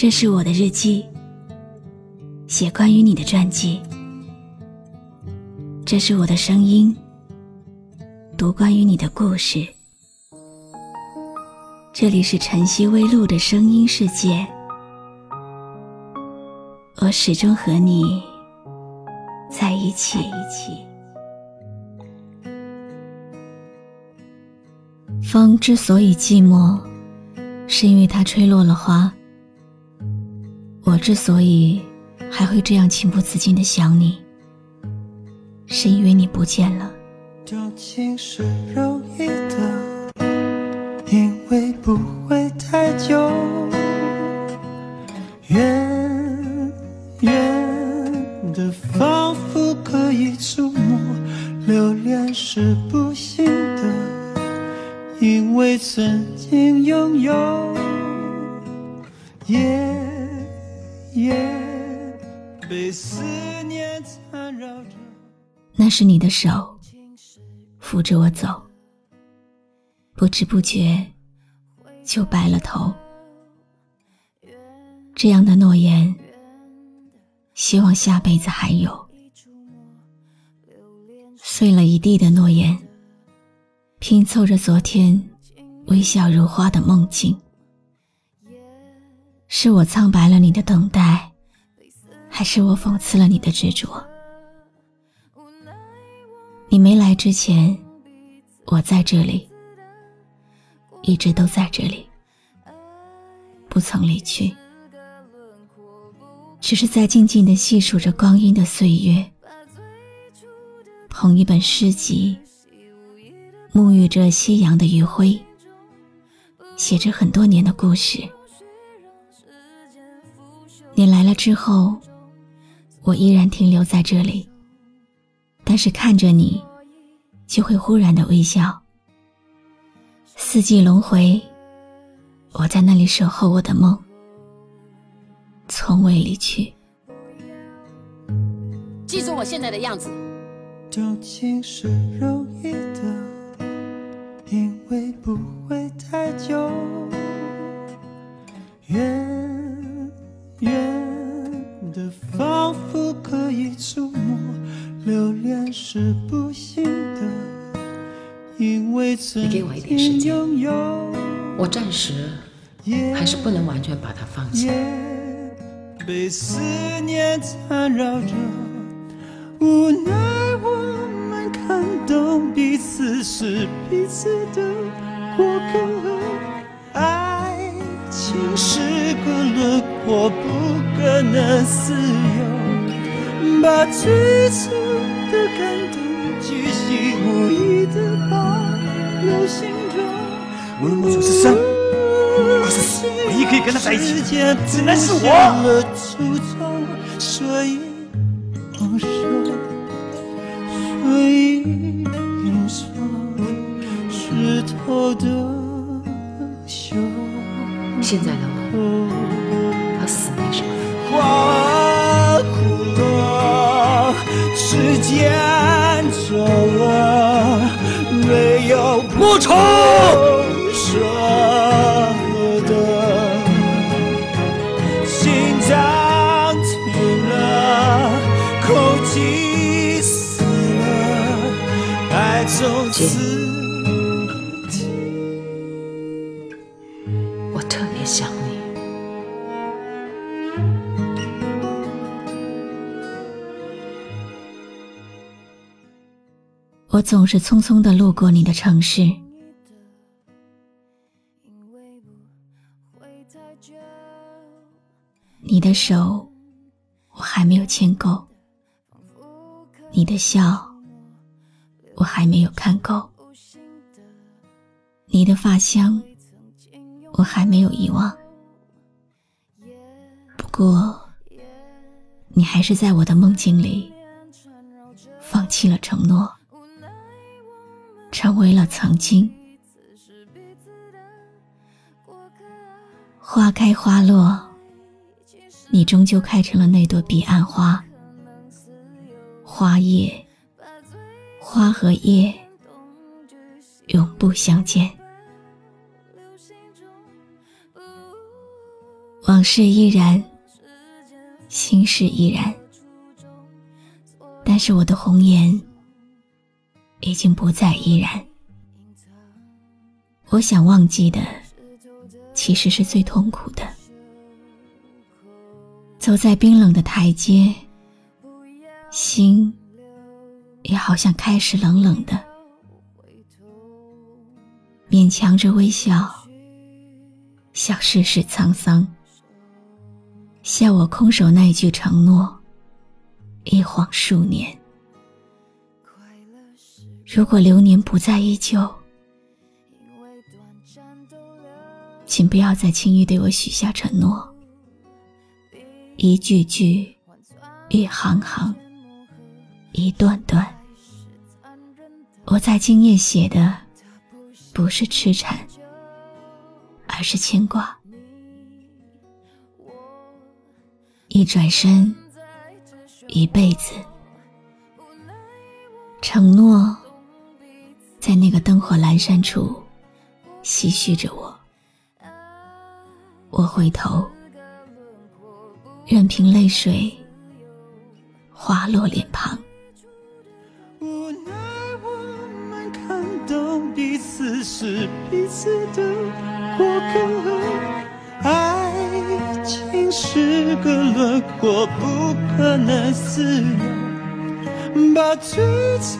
这是我的日记，写关于你的传记。这是我的声音，读关于你的故事。这里是晨曦微露的声音世界，我始终和你在一起。风之所以寂寞，是因为它吹落了花。我之所以还会这样情不自禁的想你，是因为你不见了。究竟是容易的，因为不会太久。远远的，仿佛可以触摸。留恋是不行的，因为曾经拥有。也思念缠绕着。那是你的手扶着我走，不知不觉就白了头。这样的诺言，希望下辈子还有。碎了一地的诺言，拼凑着昨天微笑如花的梦境。是我苍白了你的等待，还是我讽刺了你的执着？你没来之前，我在这里，一直都在这里，不曾离去，只是在静静的细数着光阴的岁月，捧一本诗集，沐浴着夕阳的余晖，写着很多年的故事。你来了之后，我依然停留在这里。但是看着你，就会忽然的微笑。四季轮回，我在那里守候我的梦，从未离去。记住我现在的样子。究竟是容易的，因为不会太久。远远可以触摸。留恋是不行的，因为曾经拥有。我暂时还是不能完全把它放下。被思念缠绕着，无奈我们看懂彼此是彼此的过客。爱情是个轮廓，不可能自由。把最初的感动，巨细无遗的保留心中。我的梦想是生，可是唯一可以跟他在一起的，只能是我。所以放手，所以用手湿透的袖。现在的我和死没什么间走了，没有不愁。舍得，心脏停了，空气死了，爱从此我总是匆匆的路过你的城市，你的手我还没有牵够，你的笑我还没有看够，你的发香我还没有遗忘。不过，你还是在我的梦境里放弃了承诺。成为了曾经。花开花落，你终究开成了那朵彼岸花。花叶，花和叶，永不相见。往事依然，心事依然，但是我的红颜已经不再依然。我想忘记的，其实是最痛苦的。走在冰冷的台阶，心也好像开始冷冷的，勉强着微笑，笑世事沧桑，笑我空守那句承诺，一晃数年。如果流年不再依旧，请不要再轻易对我许下承诺。一句句，一行行，一段段，我在今夜写的不是痴缠，而是牵挂。一转身，一辈子，承诺那个灯火阑珊处唏嘘着我。我回头。任凭泪水滑落脸庞，无奈我们看懂彼此是彼此的过客。爱情是个轮廓，不可能自由。把最初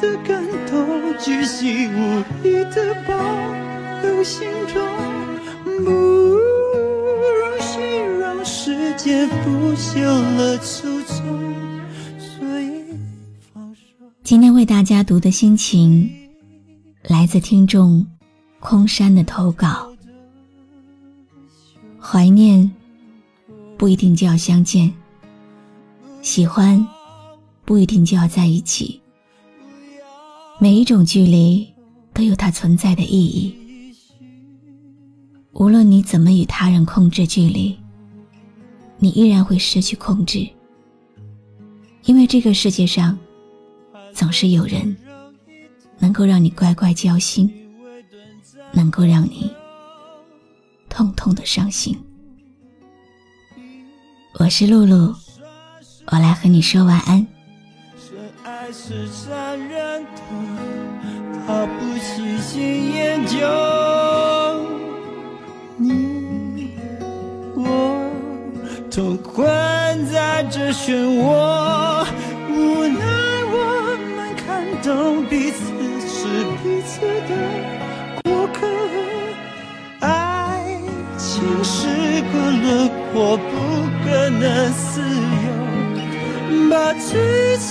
的感动举细无遗的保留心中。不。今天为大家读的心情，来自听众空山的投稿。怀念不一定就要相见，喜欢不一定就要在一起。每一种距离都有它存在的意义。无论你怎么与他人控制距离。你依然会失去控制，因为这个世界上总是有人能够让你乖乖交心，能够让你痛痛的伤心。我是露露，我来和你说晚安。是残忍的，他不喜新厌旧，你我都困在这漩涡，无奈我们看懂彼此是彼此的过客。爱情是个轮廓，不可能自由。把最初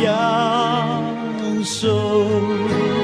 相守。